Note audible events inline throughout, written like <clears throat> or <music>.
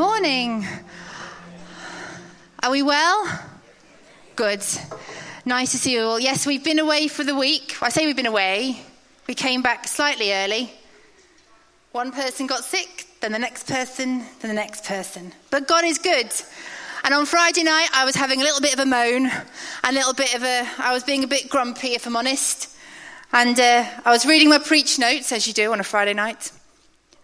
Morning. Are we well? Good. Nice to see you all. Yes, we've been away for the week. I say we've been away. We came back slightly early. One person got sick, then the next person, then the next person. But God is good. And on Friday night, I was having a little bit of a moan, a little bit of a, I was being a bit grumpy, if I'm honest. And uh, I was reading my preach notes, as you do on a Friday night.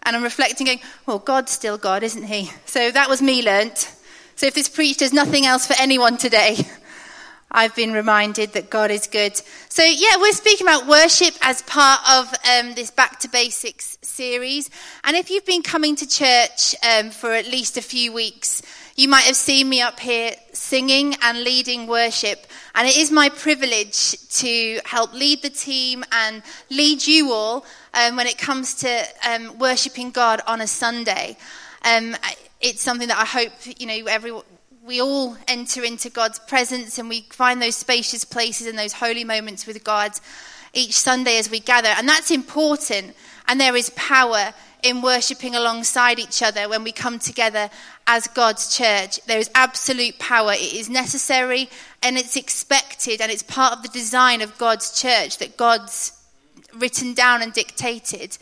And I'm reflecting, going, well, God's still God, isn't He? So that was me learnt. So if this preach does nothing else for anyone today, <laughs> I've been reminded that God is good. So, yeah, we're speaking about worship as part of um, this Back to Basics series. And if you've been coming to church um, for at least a few weeks, you might have seen me up here singing and leading worship. And it is my privilege to help lead the team and lead you all um, when it comes to um, worshipping God on a Sunday. Um, it's something that I hope, you know, everyone we all enter into God's presence and we find those spacious places and those holy moments with God each Sunday as we gather. And that's important. And there is power in worshipping alongside each other when we come together as God's church. There is absolute power. It is necessary and it's expected and it's part of the design of God's church that God's written down and dictated.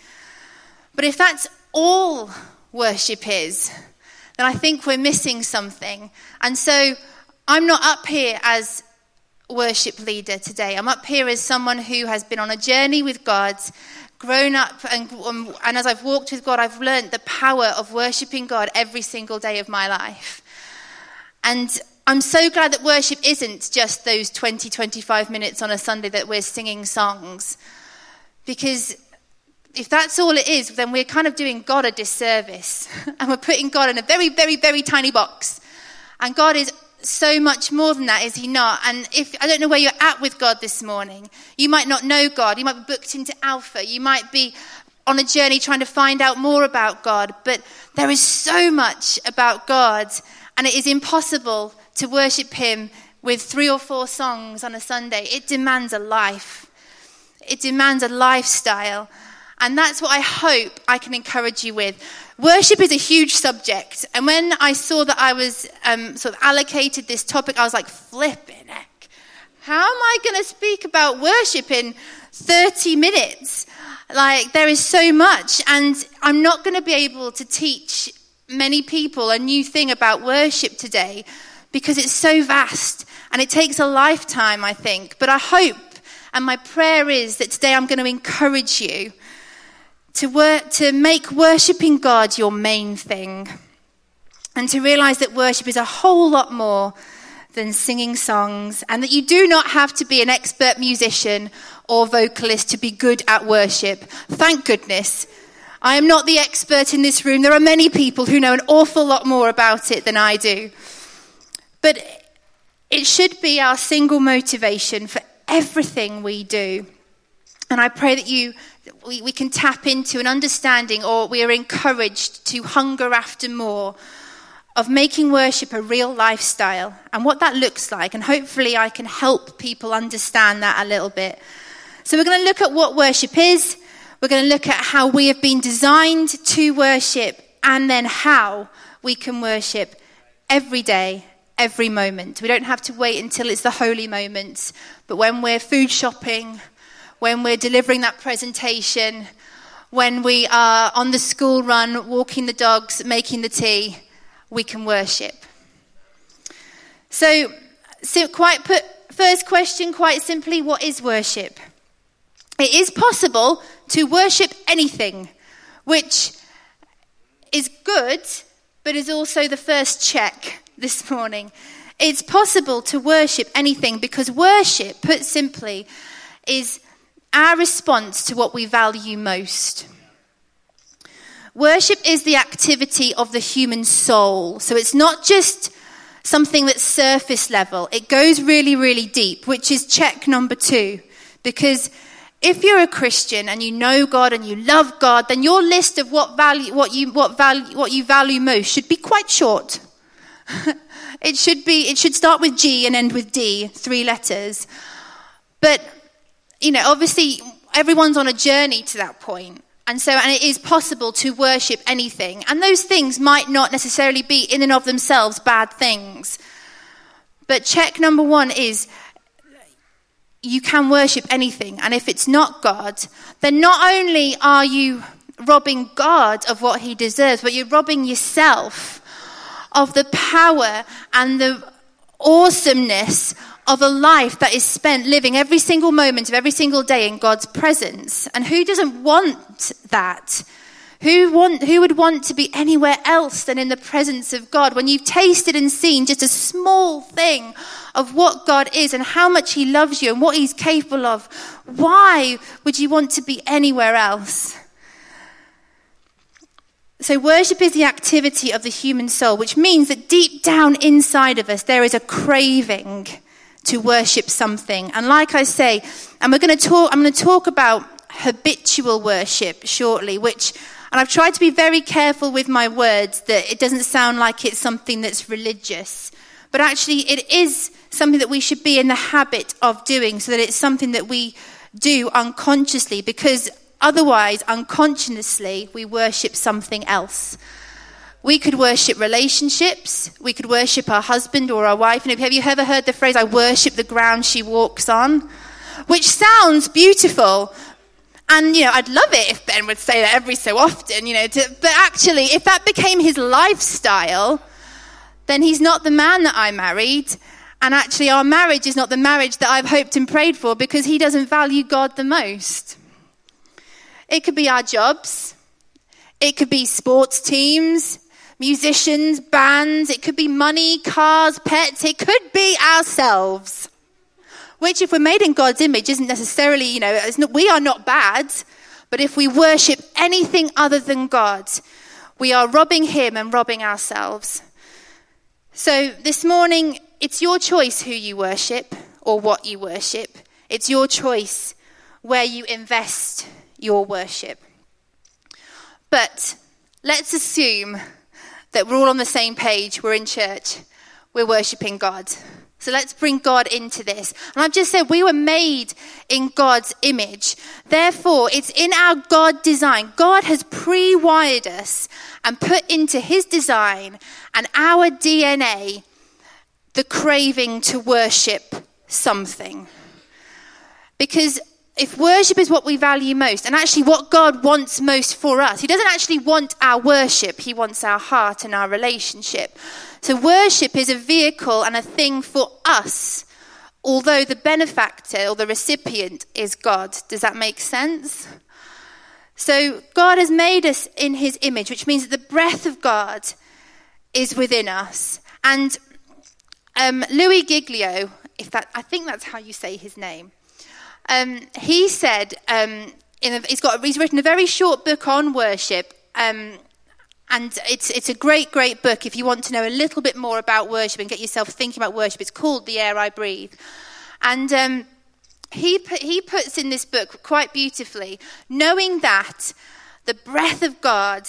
But if that's all worship is, then I think we're missing something. And so I'm not up here as worship leader today. I'm up here as someone who has been on a journey with God, grown up, and, um, and as I've walked with God, I've learned the power of worshiping God every single day of my life. And I'm so glad that worship isn't just those 20, 25 minutes on a Sunday that we're singing songs. Because if that's all it is, then we're kind of doing God a disservice. <laughs> and we're putting God in a very, very, very tiny box. And God is so much more than that, is He not? And if I don't know where you're at with God this morning, you might not know God. You might be booked into Alpha. You might be on a journey trying to find out more about God. But there is so much about God, and it is impossible to worship Him with three or four songs on a Sunday. It demands a life, it demands a lifestyle. And that's what I hope I can encourage you with. Worship is a huge subject. And when I saw that I was um, sort of allocated this topic, I was like, flipping heck. How am I going to speak about worship in 30 minutes? Like, there is so much. And I'm not going to be able to teach many people a new thing about worship today because it's so vast and it takes a lifetime, I think. But I hope, and my prayer is that today I'm going to encourage you to, work, to make worshipping God your main thing, and to realize that worship is a whole lot more than singing songs, and that you do not have to be an expert musician or vocalist to be good at worship. Thank goodness. I am not the expert in this room. There are many people who know an awful lot more about it than I do. But it should be our single motivation for everything we do. And I pray that you we, we can tap into an understanding or we are encouraged to hunger after more of making worship a real lifestyle and what that looks like. And hopefully, I can help people understand that a little bit. So, we're going to look at what worship is, we're going to look at how we have been designed to worship, and then how we can worship every day, every moment. We don't have to wait until it's the holy moments, but when we're food shopping, when we're delivering that presentation, when we are on the school run, walking the dogs, making the tea, we can worship. So, so quite put, first question, quite simply, what is worship? It is possible to worship anything, which is good, but is also the first check this morning. It's possible to worship anything because worship, put simply, is our response to what we value most. Worship is the activity of the human soul. So it's not just something that's surface level, it goes really, really deep, which is check number two. Because if you're a Christian and you know God and you love God, then your list of what value, what you, what value, what you value most should be quite short. <laughs> it should be, it should start with G and end with D, three letters. But you know, obviously everyone's on a journey to that point. And so, and it is possible to worship anything. And those things might not necessarily be in and of themselves bad things. But check number one is you can worship anything. And if it's not God, then not only are you robbing God of what he deserves, but you're robbing yourself of the power and the awesomeness of a life that is spent living every single moment of every single day in God's presence. And who doesn't want that? Who, want, who would want to be anywhere else than in the presence of God when you've tasted and seen just a small thing of what God is and how much He loves you and what He's capable of? Why would you want to be anywhere else? So, worship is the activity of the human soul, which means that deep down inside of us, there is a craving to worship something. And like I say, and we're going to talk, I'm going to talk about habitual worship shortly, which, and I've tried to be very careful with my words that it doesn't sound like it's something that's religious, but actually it is something that we should be in the habit of doing so that it's something that we do unconsciously because otherwise, unconsciously, we worship something else. We could worship relationships. We could worship our husband or our wife. And have you ever heard the phrase, I worship the ground she walks on? Which sounds beautiful. And, you know, I'd love it if Ben would say that every so often, you know, to, but actually, if that became his lifestyle, then he's not the man that I married. And actually, our marriage is not the marriage that I've hoped and prayed for because he doesn't value God the most. It could be our jobs, it could be sports teams, musicians, bands, it could be money, cars, pets, it could be ourselves. Which, if we're made in God's image, isn't necessarily, you know, not, we are not bad, but if we worship anything other than God, we are robbing Him and robbing ourselves. So this morning, it's your choice who you worship or what you worship. It's your choice where you invest your worship. But let's assume that we're all on the same page, we're in church, we're worshipping God. So let's bring God into this. And I've just said we were made in God's image. Therefore, it's in our God design. God has pre wired us and put into his design and our DNA the craving to worship something. Because if worship is what we value most, and actually what God wants most for us, He doesn't actually want our worship, He wants our heart and our relationship. So, worship is a vehicle and a thing for us, although the benefactor or the recipient is God. Does that make sense? So, God has made us in His image, which means that the breath of God is within us. And um, Louis Giglio, if that, I think that's how you say his name um, he said, um, a, he's, got, he's written a very short book on worship. Um, and it's, it's a great, great book if you want to know a little bit more about worship and get yourself thinking about worship. It's called The Air I Breathe. And um, he, put, he puts in this book quite beautifully, knowing that the breath of God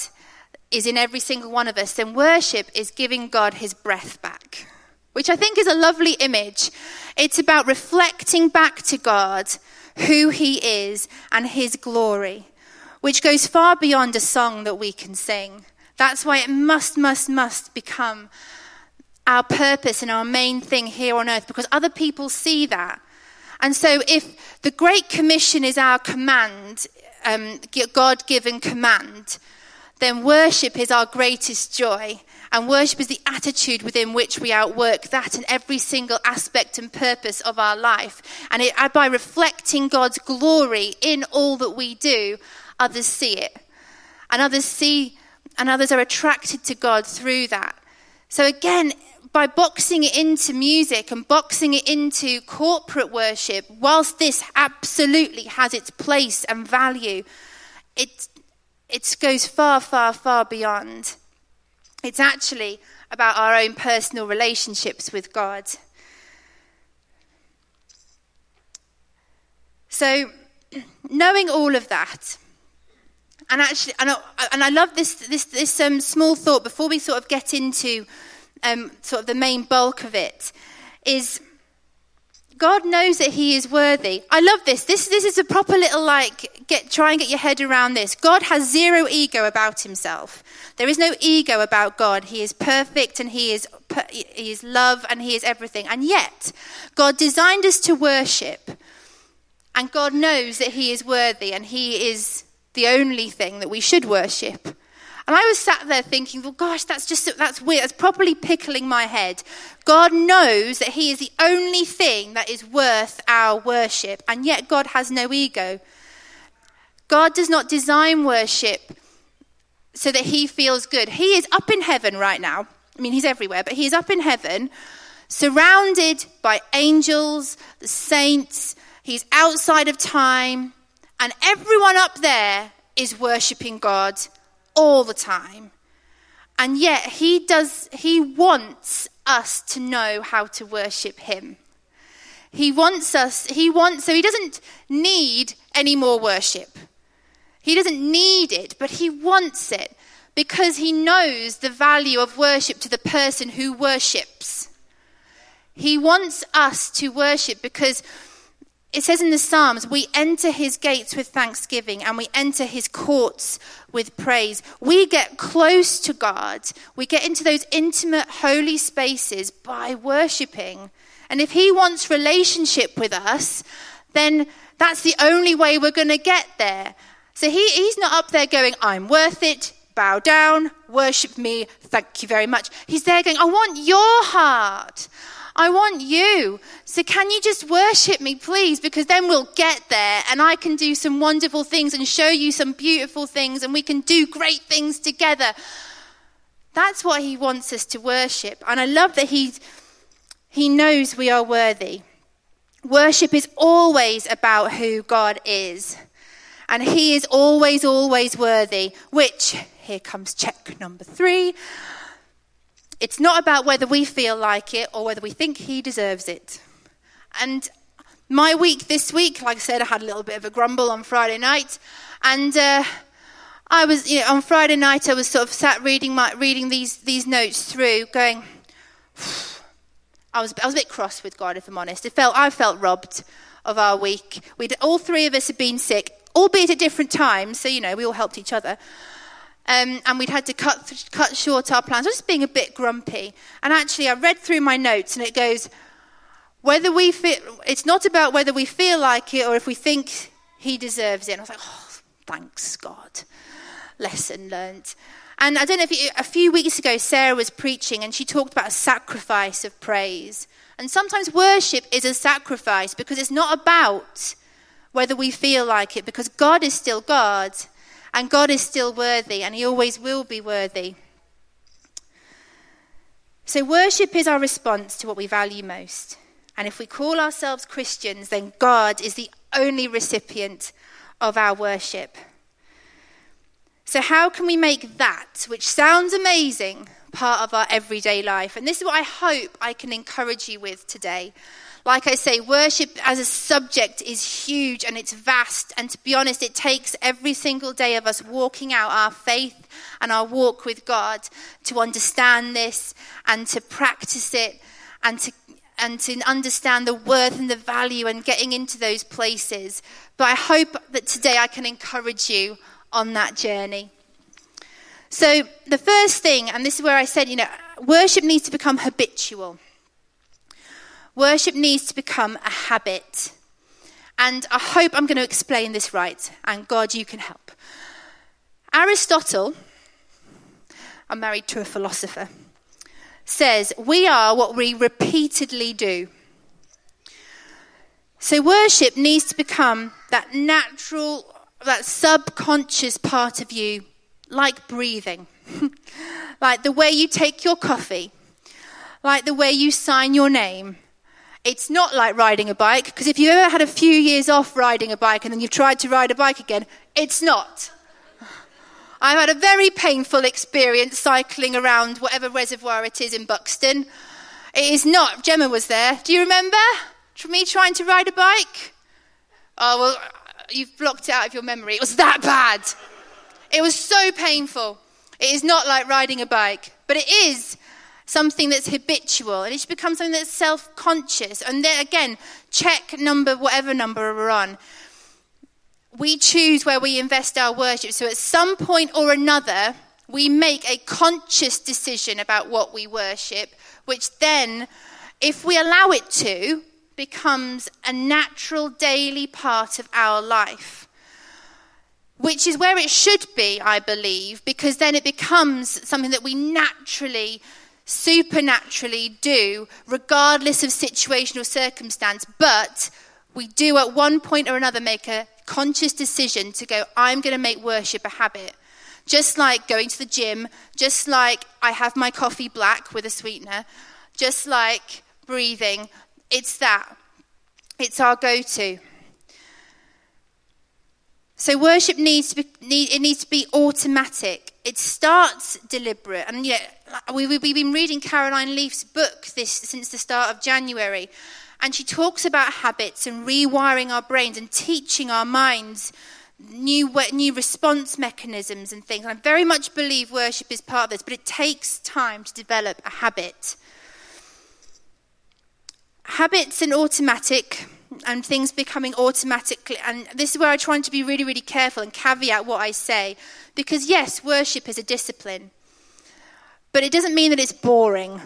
is in every single one of us, then worship is giving God his breath back which I think is a lovely image. It's about reflecting back to God who He is and His glory, which goes far beyond a song that we can sing. That's why it must, must, must become our purpose and our main thing here on earth because other people see that. And so, if the Great Commission is our command, um, God given command, then worship is our greatest joy. And worship is the attitude within which we outwork that in every single aspect and purpose of our life. And it, by reflecting God's glory in all that we do, others see it. And others see, and others are attracted to God through that. So again, by boxing it into music and boxing it into corporate worship, whilst this absolutely has its place and value, it, it goes far, far, far beyond. It's actually about our own personal relationships with God. So, knowing all of that, and actually, and I, and I love this this this um, small thought before we sort of get into um, sort of the main bulk of it, is God knows that He is worthy. I love this. This this is a proper little like get, try and get your head around this. God has zero ego about himself. There is no ego about God. He is perfect and he is, he is love and he is everything. And yet, God designed us to worship. And God knows that he is worthy and he is the only thing that we should worship. And I was sat there thinking, well, gosh, that's just, that's weird. That's properly pickling my head. God knows that He is the only thing that is worth our worship, and yet God has no ego. God does not design worship so that He feels good. He is up in heaven right now. I mean, He's everywhere, but He is up in heaven, surrounded by angels, the saints. He's outside of time, and everyone up there is worshipping God all the time. And yet he does he wants us to know how to worship him. He wants us he wants so he doesn't need any more worship. He doesn't need it, but he wants it because he knows the value of worship to the person who worships. He wants us to worship because it says in the Psalms, we enter his gates with thanksgiving and we enter his courts with praise. We get close to God. We get into those intimate, holy spaces by worshipping. And if he wants relationship with us, then that's the only way we're going to get there. So he, he's not up there going, I'm worth it, bow down, worship me, thank you very much. He's there going, I want your heart. I want you. So can you just worship me, please? Because then we'll get there and I can do some wonderful things and show you some beautiful things and we can do great things together. That's what he wants us to worship. And I love that he, he knows we are worthy. Worship is always about who God is. And he is always, always worthy, which, here comes check number three. It's not about whether we feel like it or whether we think he deserves it. And my week this week, like I said, I had a little bit of a grumble on Friday night. And uh, I was, you know, on Friday night, I was sort of sat reading, my, reading these, these notes through, going, <sighs> I was, I was a bit cross with God, if I'm honest. It felt, I felt robbed of our week. We'd, all three of us had been sick, albeit at different times, so, you know, we all helped each other. Um, and we'd had to cut, cut short our plans. I was just being a bit grumpy. And actually, I read through my notes and it goes, whether we feel, it's not about whether we feel like it or if we think he deserves it. And I was like, oh, thanks, God. Lesson learned. And I don't know if you, a few weeks ago, Sarah was preaching and she talked about a sacrifice of praise. And sometimes worship is a sacrifice because it's not about whether we feel like it, because God is still God and God is still worthy, and He always will be worthy. So, worship is our response to what we value most. And if we call ourselves Christians, then God is the only recipient of our worship. So, how can we make that, which sounds amazing, part of our everyday life? And this is what I hope I can encourage you with today. Like I say, worship as a subject is huge and it's vast. And to be honest, it takes every single day of us walking out our faith and our walk with God to understand this and to practice it and to and to understand the worth and the value and getting into those places. But I hope that today I can encourage you on that journey. So, the first thing, and this is where I said, you know, worship needs to become habitual. Worship needs to become a habit. And I hope I'm going to explain this right, and God, you can help. Aristotle, I'm married to a philosopher, says we are what we repeatedly do. So worship needs to become that natural, that subconscious part of you, like breathing, <laughs> like the way you take your coffee, like the way you sign your name, it's not like riding a bike, because if you ever had a few years off riding a bike and then you've tried to ride a bike again, it's not. I've had a very painful experience cycling around whatever reservoir it is in Buxton. It is not. Gemma was there. Do you remember me trying to ride a bike? Oh, well, you've blocked it out of your memory. It was that bad. It was so painful. It is not like riding a bike, but it is something that's habitual and it should become something that's self conscious. And then again, check number, whatever number we're on. we choose where we invest our worship. So at some point or another, we make a conscious decision about what we worship, which then, if we allow it to, becomes a natural daily part of our life. Which is where it should be, I believe, because then it becomes something that we naturally, supernaturally do, regardless of situation or circumstance. But we do at one point or another make a conscious decision to go, I'm going to make worship a habit. Just like going to the gym, just like I have my coffee black with a sweetener, just like breathing. It's that. It's our go to. So worship needs to be, need, it needs to be automatic. It starts deliberate. And you know, we, we've been reading Caroline Leaf's book this, since the start of January. And she talks about habits and rewiring our brains and teaching our minds new, new response mechanisms and things. And I very much believe worship is part of this, but it takes time to develop a habit. Habits and automatic and things becoming automatically and this is where I try to be really really careful and caveat what I say because yes worship is a discipline but it doesn't mean that it's boring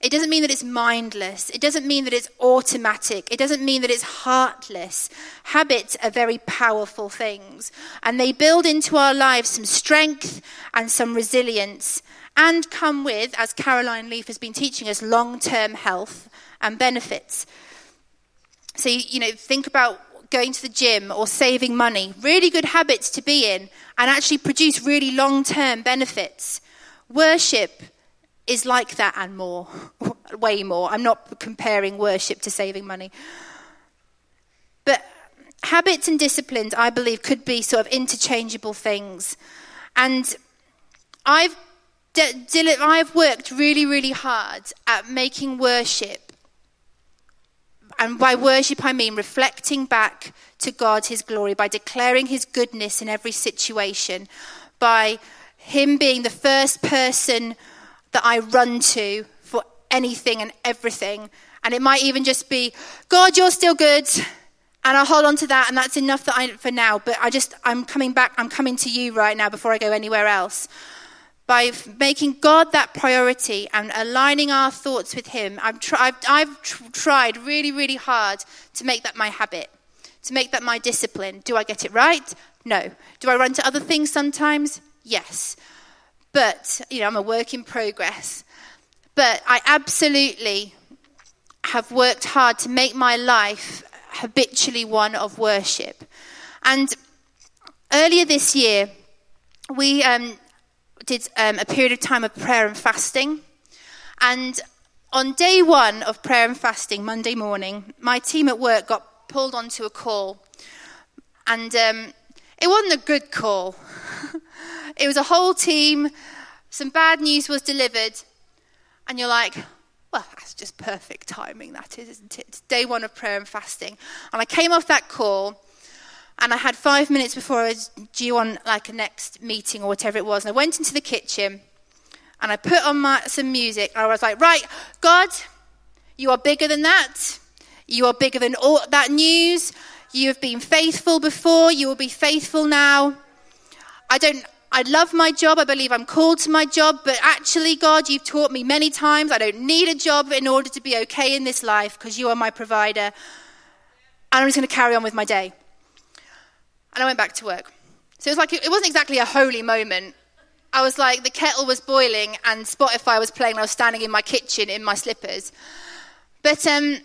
it doesn't mean that it's mindless. It doesn't mean that it's automatic. It doesn't mean that it's heartless. Habits are very powerful things, and they build into our lives some strength and some resilience, and come with, as Caroline Leaf has been teaching us, long term health and benefits. So, you know, think about going to the gym or saving money. Really good habits to be in and actually produce really long term benefits. Worship is like that and more, <laughs> way more. I'm not comparing worship to saving money. But habits and disciplines, I believe, could be sort of interchangeable things. And I've, I've worked really, really hard at making worship. And by worship, I mean reflecting back to God, His glory, by declaring His goodness in every situation, by Him being the first person that I run to for anything and everything. And it might even just be, God, you're still good. And I'll hold on to that, and that's enough that I, for now. But I just, I'm coming back, I'm coming to you right now before I go anywhere else. By making God that priority and aligning our thoughts with Him, I've, I've, I've tr- tried really, really hard to make that my habit, to make that my discipline. Do I get it right? No. Do I run to other things sometimes? Yes. But, you know, I'm a work in progress. But I absolutely have worked hard to make my life habitually one of worship. And earlier this year, we um, did um, a period of time of prayer and fasting. And on day one of prayer and fasting, Monday morning, my team at work got pulled onto a call. And um, it wasn't a good call. <laughs> It was a whole team. Some bad news was delivered. And you're like, well, that's just perfect timing, that is, isn't it? It's day one of prayer and fasting. And I came off that call. And I had five minutes before I was due on like a next meeting or whatever it was. And I went into the kitchen and I put on my, some music. And I was like, right, God, you are bigger than that. You are bigger than all that news. You have been faithful before. You will be faithful now. I don't, I love my job. I believe I'm called to my job. But actually, God, you've taught me many times I don't need a job in order to be okay in this life because you are my provider. And I'm just going to carry on with my day. And I went back to work. So it was like, it wasn't exactly a holy moment. I was like, the kettle was boiling and Spotify was playing. I was standing in my kitchen in my slippers. But, um,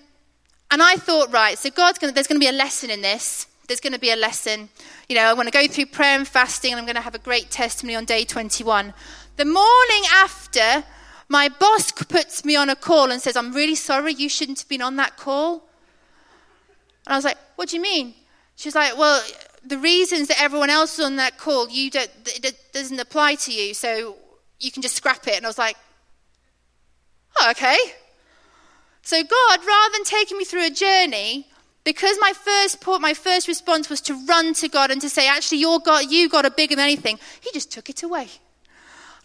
and I thought, right, so God's going to, there's going to be a lesson in this there's going to be a lesson. You know, I want to go through prayer and fasting, and I'm going to have a great testimony on day 21. The morning after, my boss puts me on a call and says, I'm really sorry, you shouldn't have been on that call. And I was like, What do you mean? She's like, Well, the reasons that everyone else is on that call, you don't, it doesn't apply to you, so you can just scrap it. And I was like, Oh, okay. So God, rather than taking me through a journey because my first port, my first response was to run to God and to say, actually, your God, you God are bigger than anything. He just took it away.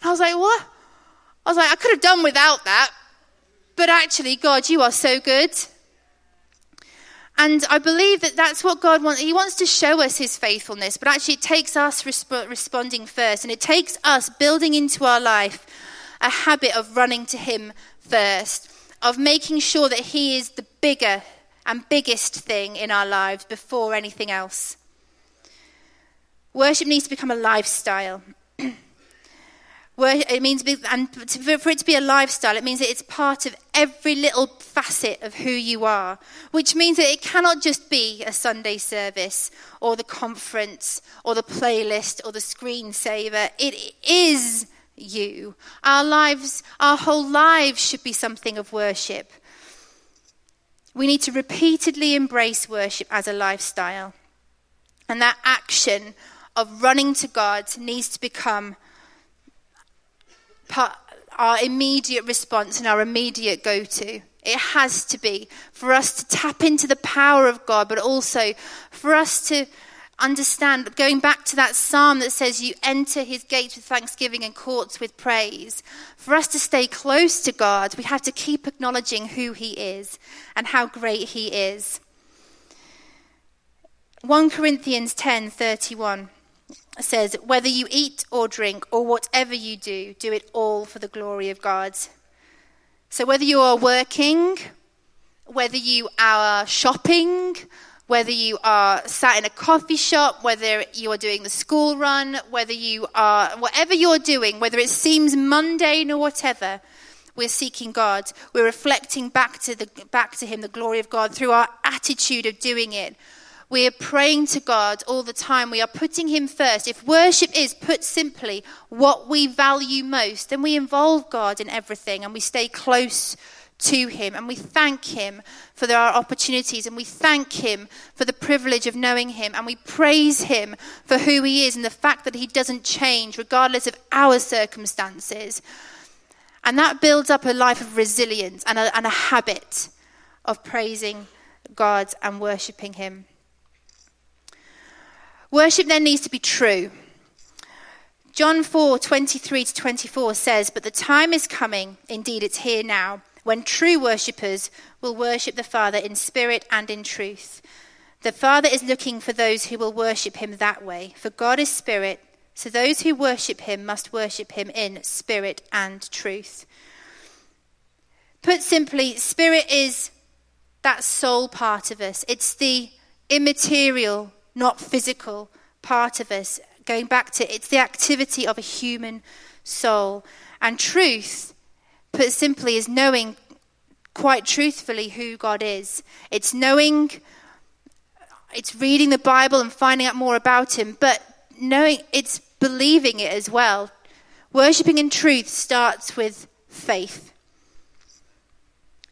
And I was like, what? I was like, I could have done without that. But actually, God, you are so good. And I believe that that's what God wants. He wants to show us his faithfulness, but actually, it takes us resp- responding first. And it takes us building into our life a habit of running to him first, of making sure that he is the bigger and biggest thing in our lives before anything else. Worship needs to become a lifestyle. It means, and for it to be a lifestyle, it means that it's part of every little facet of who you are, which means that it cannot just be a Sunday service or the conference or the playlist or the screensaver. It is you. Our lives, our whole lives should be something of worship. We need to repeatedly embrace worship as a lifestyle. And that action of running to God needs to become our immediate response and our immediate go to. It has to be for us to tap into the power of God, but also for us to understand, going back to that psalm that says, You enter his gates with thanksgiving and courts with praise. For us to stay close to God, we have to keep acknowledging who he is and how great he is. 1 Corinthians 10 31 says, Whether you eat or drink or whatever you do, do it all for the glory of God. So whether you are working, whether you are shopping, whether you are sat in a coffee shop, whether you are doing the school run, whether you are, whatever you're doing, whether it seems mundane or whatever, we're seeking God. We're reflecting back to, the, back to Him the glory of God through our attitude of doing it. We are praying to God all the time. We are putting Him first. If worship is, put simply, what we value most, then we involve God in everything and we stay close to Him and we thank Him for our opportunities and we thank Him for the privilege of knowing Him and we praise Him for who He is and the fact that He doesn't change regardless of our circumstances. And that builds up a life of resilience and a, and a habit of praising God and worshipping Him. Worship then needs to be true. John 4 23 to 24 says, But the time is coming, indeed it's here now, when true worshippers will worship the Father in spirit and in truth. The Father is looking for those who will worship him that way, for God is spirit, so those who worship him must worship him in spirit and truth. Put simply, spirit is that soul part of us, it's the immaterial not physical part of us. Going back to it's the activity of a human soul. And truth, put simply, is knowing quite truthfully who God is. It's knowing, it's reading the Bible and finding out more about Him, but knowing, it's believing it as well. Worshipping in truth starts with faith.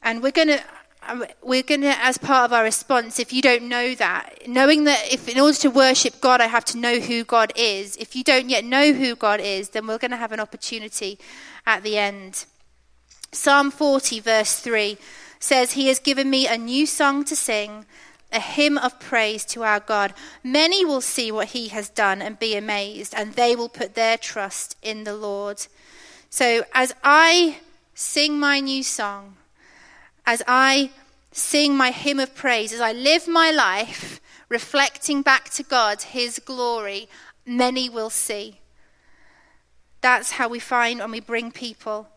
And we're going to, Um, we're going to, as part of our response, if you don't know that, knowing that if in order to worship God, I have to know who God is, if you don't yet know who God is, then we're going to have an opportunity at the end. Psalm 40, verse 3 says, He has given me a new song to sing, a hymn of praise to our God. Many will see what He has done and be amazed, and they will put their trust in the Lord. So as I sing my new song, as I sing my hymn of praise, as I live my life reflecting back to God His glory, many will see. That's how we find when we bring people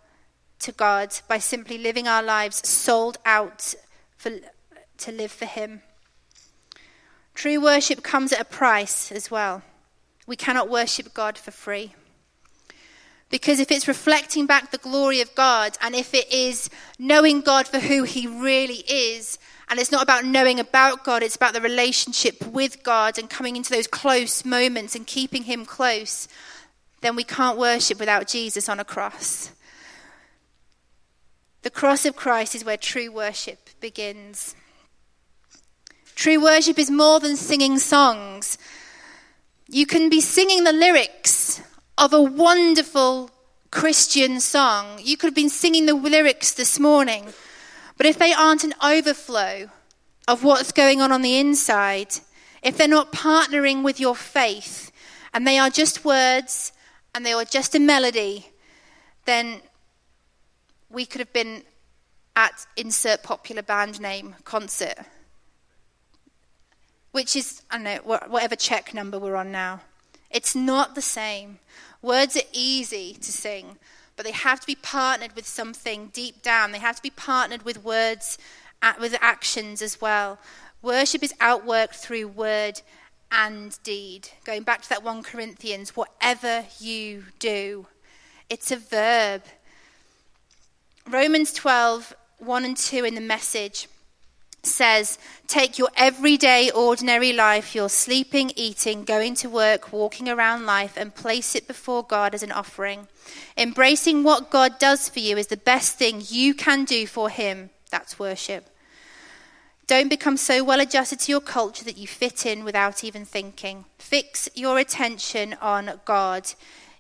to God by simply living our lives sold out for, to live for Him. True worship comes at a price as well. We cannot worship God for free. Because if it's reflecting back the glory of God, and if it is knowing God for who He really is, and it's not about knowing about God, it's about the relationship with God and coming into those close moments and keeping Him close, then we can't worship without Jesus on a cross. The cross of Christ is where true worship begins. True worship is more than singing songs. You can be singing the lyrics of a wonderful Christian song. You could have been singing the lyrics this morning, but if they aren't an overflow of what's going on on the inside, if they're not partnering with your faith and they are just words and they are just a melody, then we could have been at insert popular band name concert which is, I don't know, whatever check number we're on now. It's not the same. Words are easy to sing, but they have to be partnered with something deep down. They have to be partnered with words, with actions as well. Worship is outworked through word and deed. Going back to that 1 Corinthians, whatever you do, it's a verb. Romans 12, 1 and 2 in the message says, Take your everyday, ordinary life, your sleeping, eating, going to work, walking around life, and place it before God as an offering. Embracing what God does for you is the best thing you can do for Him. That's worship. Don't become so well adjusted to your culture that you fit in without even thinking. Fix your attention on God.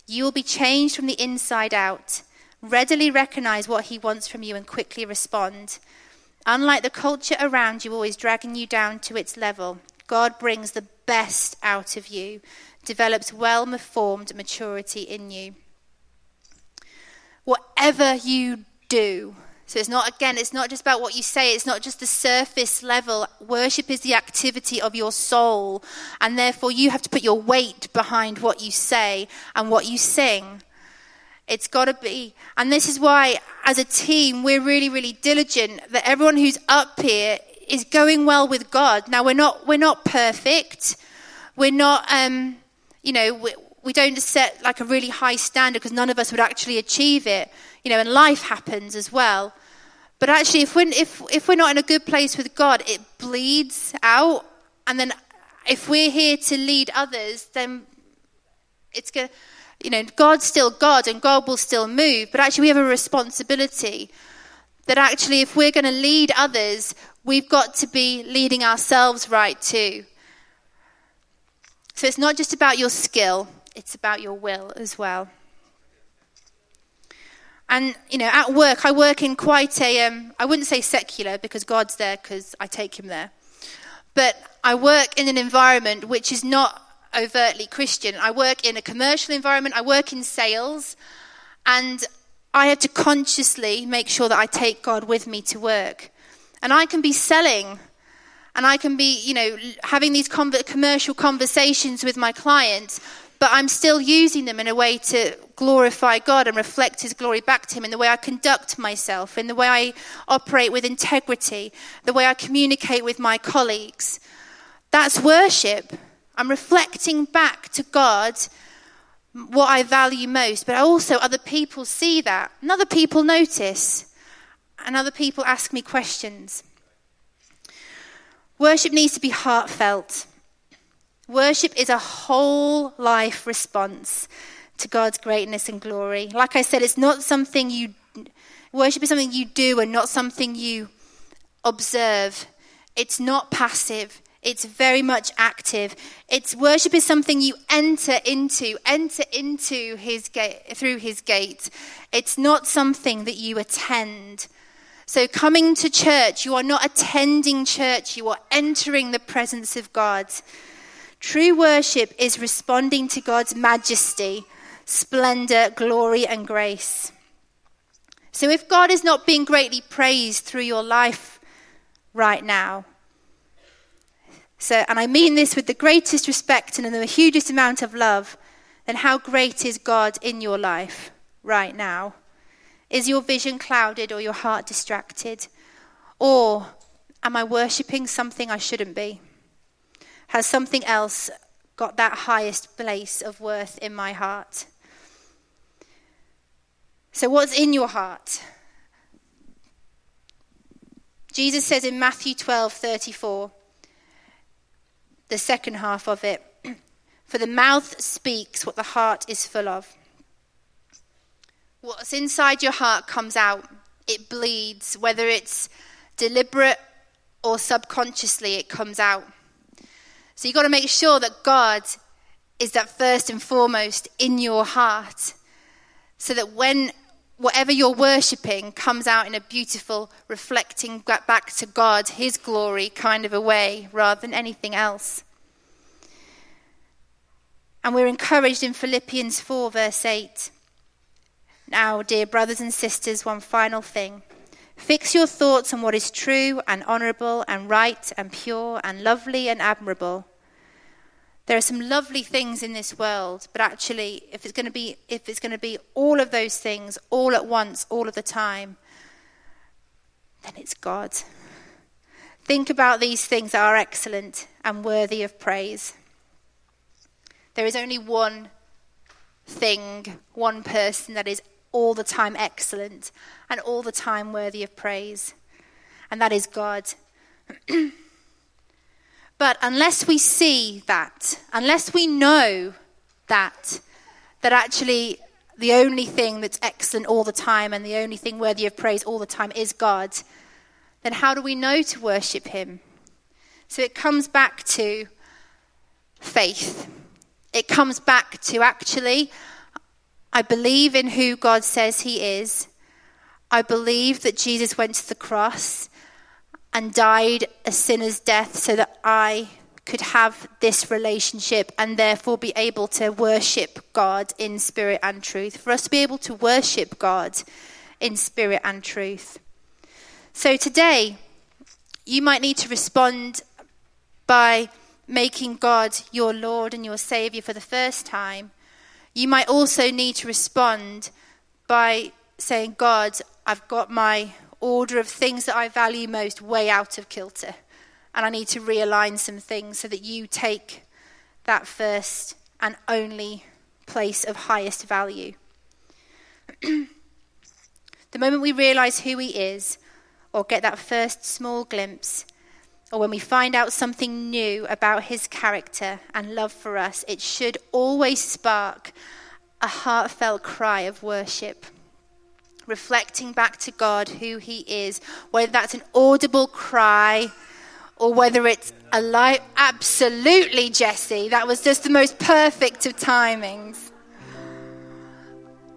You will be changed from the inside out. Readily recognize what He wants from you and quickly respond. Unlike the culture around you, always dragging you down to its level, God brings the best out of you, develops well formed maturity in you. Whatever you do, so it's not, again, it's not just about what you say, it's not just the surface level. Worship is the activity of your soul, and therefore you have to put your weight behind what you say and what you sing. It's got to be. And this is why, as a team, we're really, really diligent that everyone who's up here is going well with God. Now, we're not, we're not perfect. We're not, um, you know, we, we don't set like a really high standard because none of us would actually achieve it. You know, and life happens as well. But actually, if we're, if, if we're not in a good place with God, it bleeds out. And then if we're here to lead others, then it's going to you know, God's still God and God will still move, but actually we have a responsibility that actually if we're going to lead others, we've got to be leading ourselves right too. So it's not just about your skill, it's about your will as well. And, you know, at work, I work in quite a, um, I wouldn't say secular because God's there because I take him there. But I work in an environment which is not overtly Christian. I work in a commercial environment, I work in sales, and I had to consciously make sure that I take God with me to work. And I can be selling and I can be, you know, having these commercial conversations with my clients, but I'm still using them in a way to glorify God and reflect His glory back to Him in the way I conduct myself, in the way I operate with integrity, the way I communicate with my colleagues. That's worship. I'm reflecting back to God what I value most, but also other people see that, and other people notice, and other people ask me questions. Worship needs to be heartfelt. Worship is a whole life response to God's greatness and glory. Like I said, it's not something you, worship is something you do and not something you observe. It's not passive, it's very much active. It's worship is something you enter into, enter into his gate through his gate. It's not something that you attend. So coming to church, you are not attending church, you are entering the presence of God. True worship is responding to God's majesty, splendor, glory, and grace. So if God is not being greatly praised through your life right now, so, and I mean this with the greatest respect and the hugest amount of love, then how great is God in your life right now? Is your vision clouded or your heart distracted? Or am I worshipping something I shouldn't be? Has something else got that highest place of worth in my heart? So, what's in your heart? Jesus says in Matthew 12 34, the second half of it. <clears throat> For the mouth speaks what the heart is full of. What's inside your heart comes out. It bleeds, whether it's deliberate or subconsciously, it comes out. So you've got to make sure that God is that first and foremost in your heart. So that when whatever you're worshipping comes out in a beautiful, reflecting back to God, His glory kind of a way, rather than anything else. And we're encouraged in Philippians 4, verse 8. Now, dear brothers and sisters, one final thing. Fix your thoughts on what is true and honorable and right and pure and lovely and admirable. There are some lovely things in this world, but actually if it's going to be if it's going to be all of those things all at once all of the time, then it's God. Think about these things that are excellent and worthy of praise. There is only one thing, one person that is all the time excellent and all the time worthy of praise, and that is God. <clears throat> but unless we see that, unless we know that, that actually the only thing that's excellent all the time and the only thing worthy of praise all the time is God, then how do we know to worship Him? So it comes back to faith. It comes back to actually, I believe in who God says He is. I believe that Jesus went to the cross and died a sinner's death so that I could have this relationship and therefore be able to worship God in spirit and truth. For us to be able to worship God in spirit and truth. So today, you might need to respond by making God your Lord and your Savior for the first time. You might also need to respond by saying, God, I've got my order of things that I value most way out of kilter. And I need to realign some things so that you take that first and only place of highest value. <clears throat> the moment we realize who He is, or get that first small glimpse, or when we find out something new about His character and love for us, it should always spark a heartfelt cry of worship reflecting back to God who He is, whether that's an audible cry or whether it's a light. Absolutely, Jesse. That was just the most perfect of timings.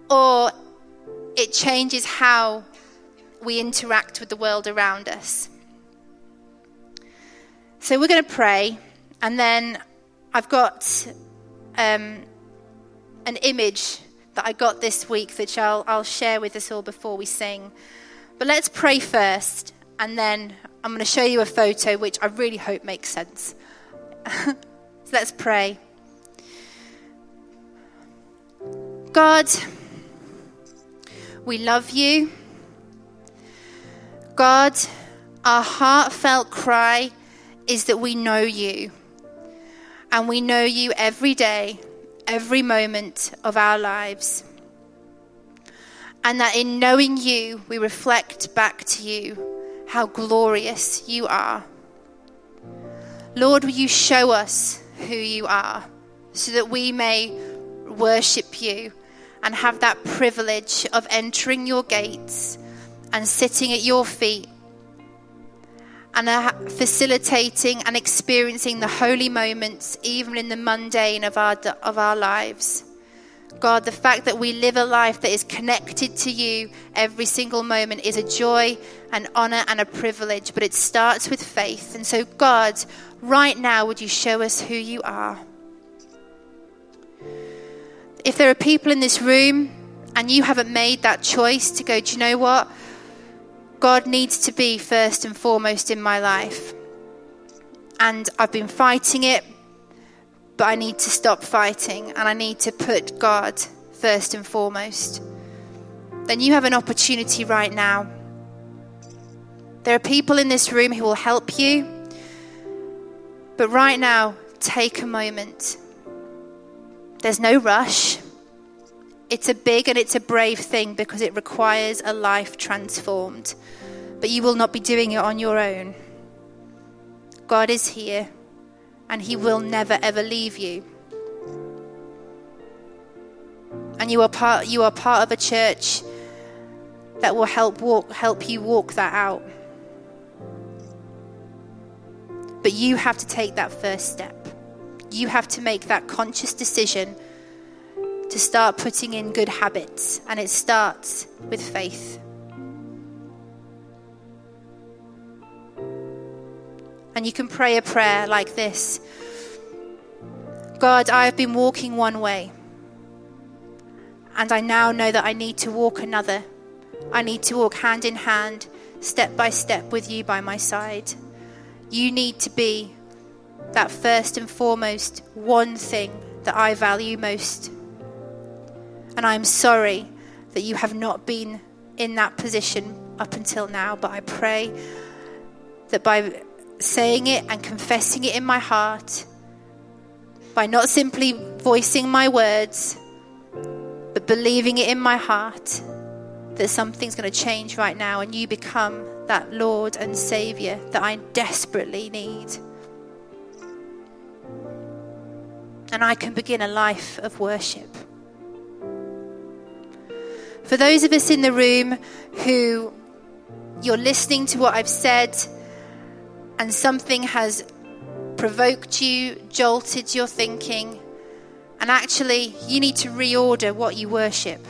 Or it changes how we interact with the world around us. So we're going to pray, and then I've got um, an image that I got this week that I'll, I'll share with us all before we sing. But let's pray first, and then I'm going to show you a photo which I really hope makes sense. <laughs> so let's pray. God, we love you. God, our heartfelt cry is that we know you. And we know you every day every moment of our lives. And that in knowing you, we reflect back to you how glorious you are. Lord, will you show us who you are so that we may worship you and have that privilege of entering your gates and sitting at your feet and are facilitating and experiencing the holy moments, even in the mundane of our, of our lives. God, the fact that we live a life that is connected to you every single moment is a joy, an honor, and a privilege, but it starts with faith. And so, God, right now, would you show us who you are? If there are people in this room and you haven't made that choice to go, do you know what? God needs to be first and foremost in my life. And I've been fighting it, but I need to stop fighting and I need to put God first and foremost. Then you have an opportunity right now. There are people in this room who will help you, but right now, take a moment. There's no rush. It's a big and it's a brave thing because it requires a life transformed. But you will not be doing it on your own. God is here and He will never ever leave you. And you are part, you are part of a church that will help, walk, help you walk that out. But you have to take that first step. You have to make that conscious decision to start putting in good habits, and it starts with faith. And you can pray a prayer like this God, I have been walking one way, and I now know that I need to walk another. I need to walk hand in hand, step by step with you by my side. You need to be that first and foremost one thing that I value most. And I'm sorry that you have not been in that position up until now, but I pray that by saying it and confessing it in my heart, by not simply voicing my words, but believing it in my heart, that something's going to change right now and you become that Lord and Savior that I desperately need. And I can begin a life of worship. For those of us in the room who you're listening to what I've said and something has provoked you, jolted your thinking, and actually you need to reorder what you worship.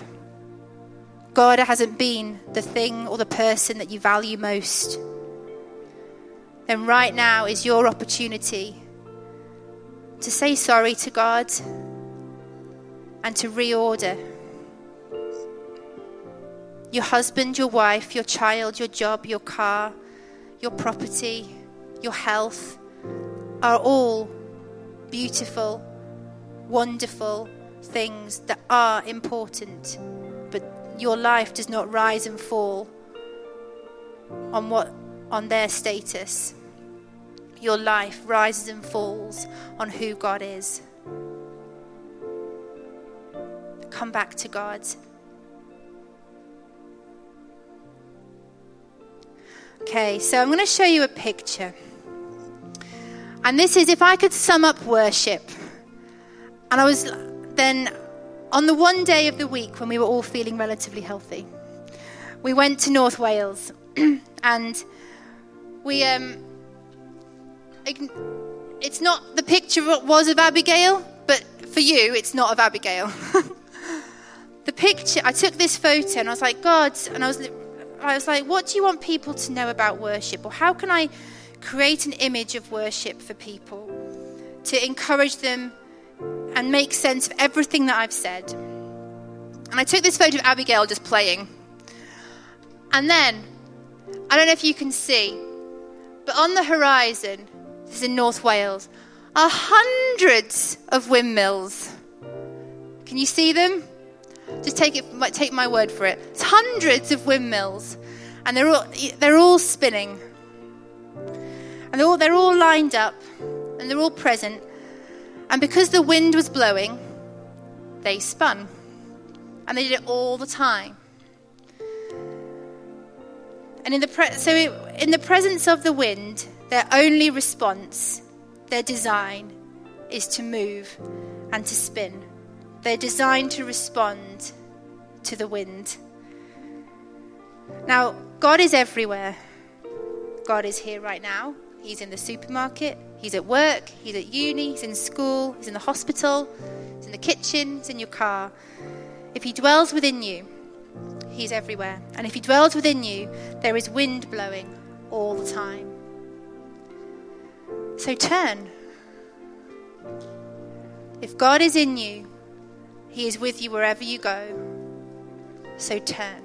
God hasn't been the thing or the person that you value most. Then right now is your opportunity to say sorry to God and to reorder. Your husband, your wife, your child, your job, your car, your property, your health are all beautiful, wonderful things that are important, but your life does not rise and fall on what on their status. Your life rises and falls on who God is. Come back to God. Okay, so I'm going to show you a picture. And this is if I could sum up worship. And I was then on the one day of the week when we were all feeling relatively healthy, we went to North Wales <clears throat> and we um it's not the picture was of Abigail, but for you it's not of Abigail. <laughs> the picture I took this photo and I was like, God, and I was I was like, what do you want people to know about worship? Or how can I create an image of worship for people to encourage them and make sense of everything that I've said? And I took this photo of Abigail just playing. And then, I don't know if you can see, but on the horizon, this is in North Wales, are hundreds of windmills. Can you see them? Just take it, take my word for it. It's hundreds of windmills, and they're all they're all spinning, and they're all they're all lined up, and they're all present. And because the wind was blowing, they spun, and they did it all the time. And in the pre- so in the presence of the wind, their only response, their design, is to move and to spin. They're designed to respond to the wind. Now, God is everywhere. God is here right now. He's in the supermarket, he's at work, he's at uni, he's in school, he's in the hospital, he's in the kitchen, he's in your car. If he dwells within you, he's everywhere. And if he dwells within you, there is wind blowing all the time. So turn. If God is in you, he is with you wherever you go. So turn.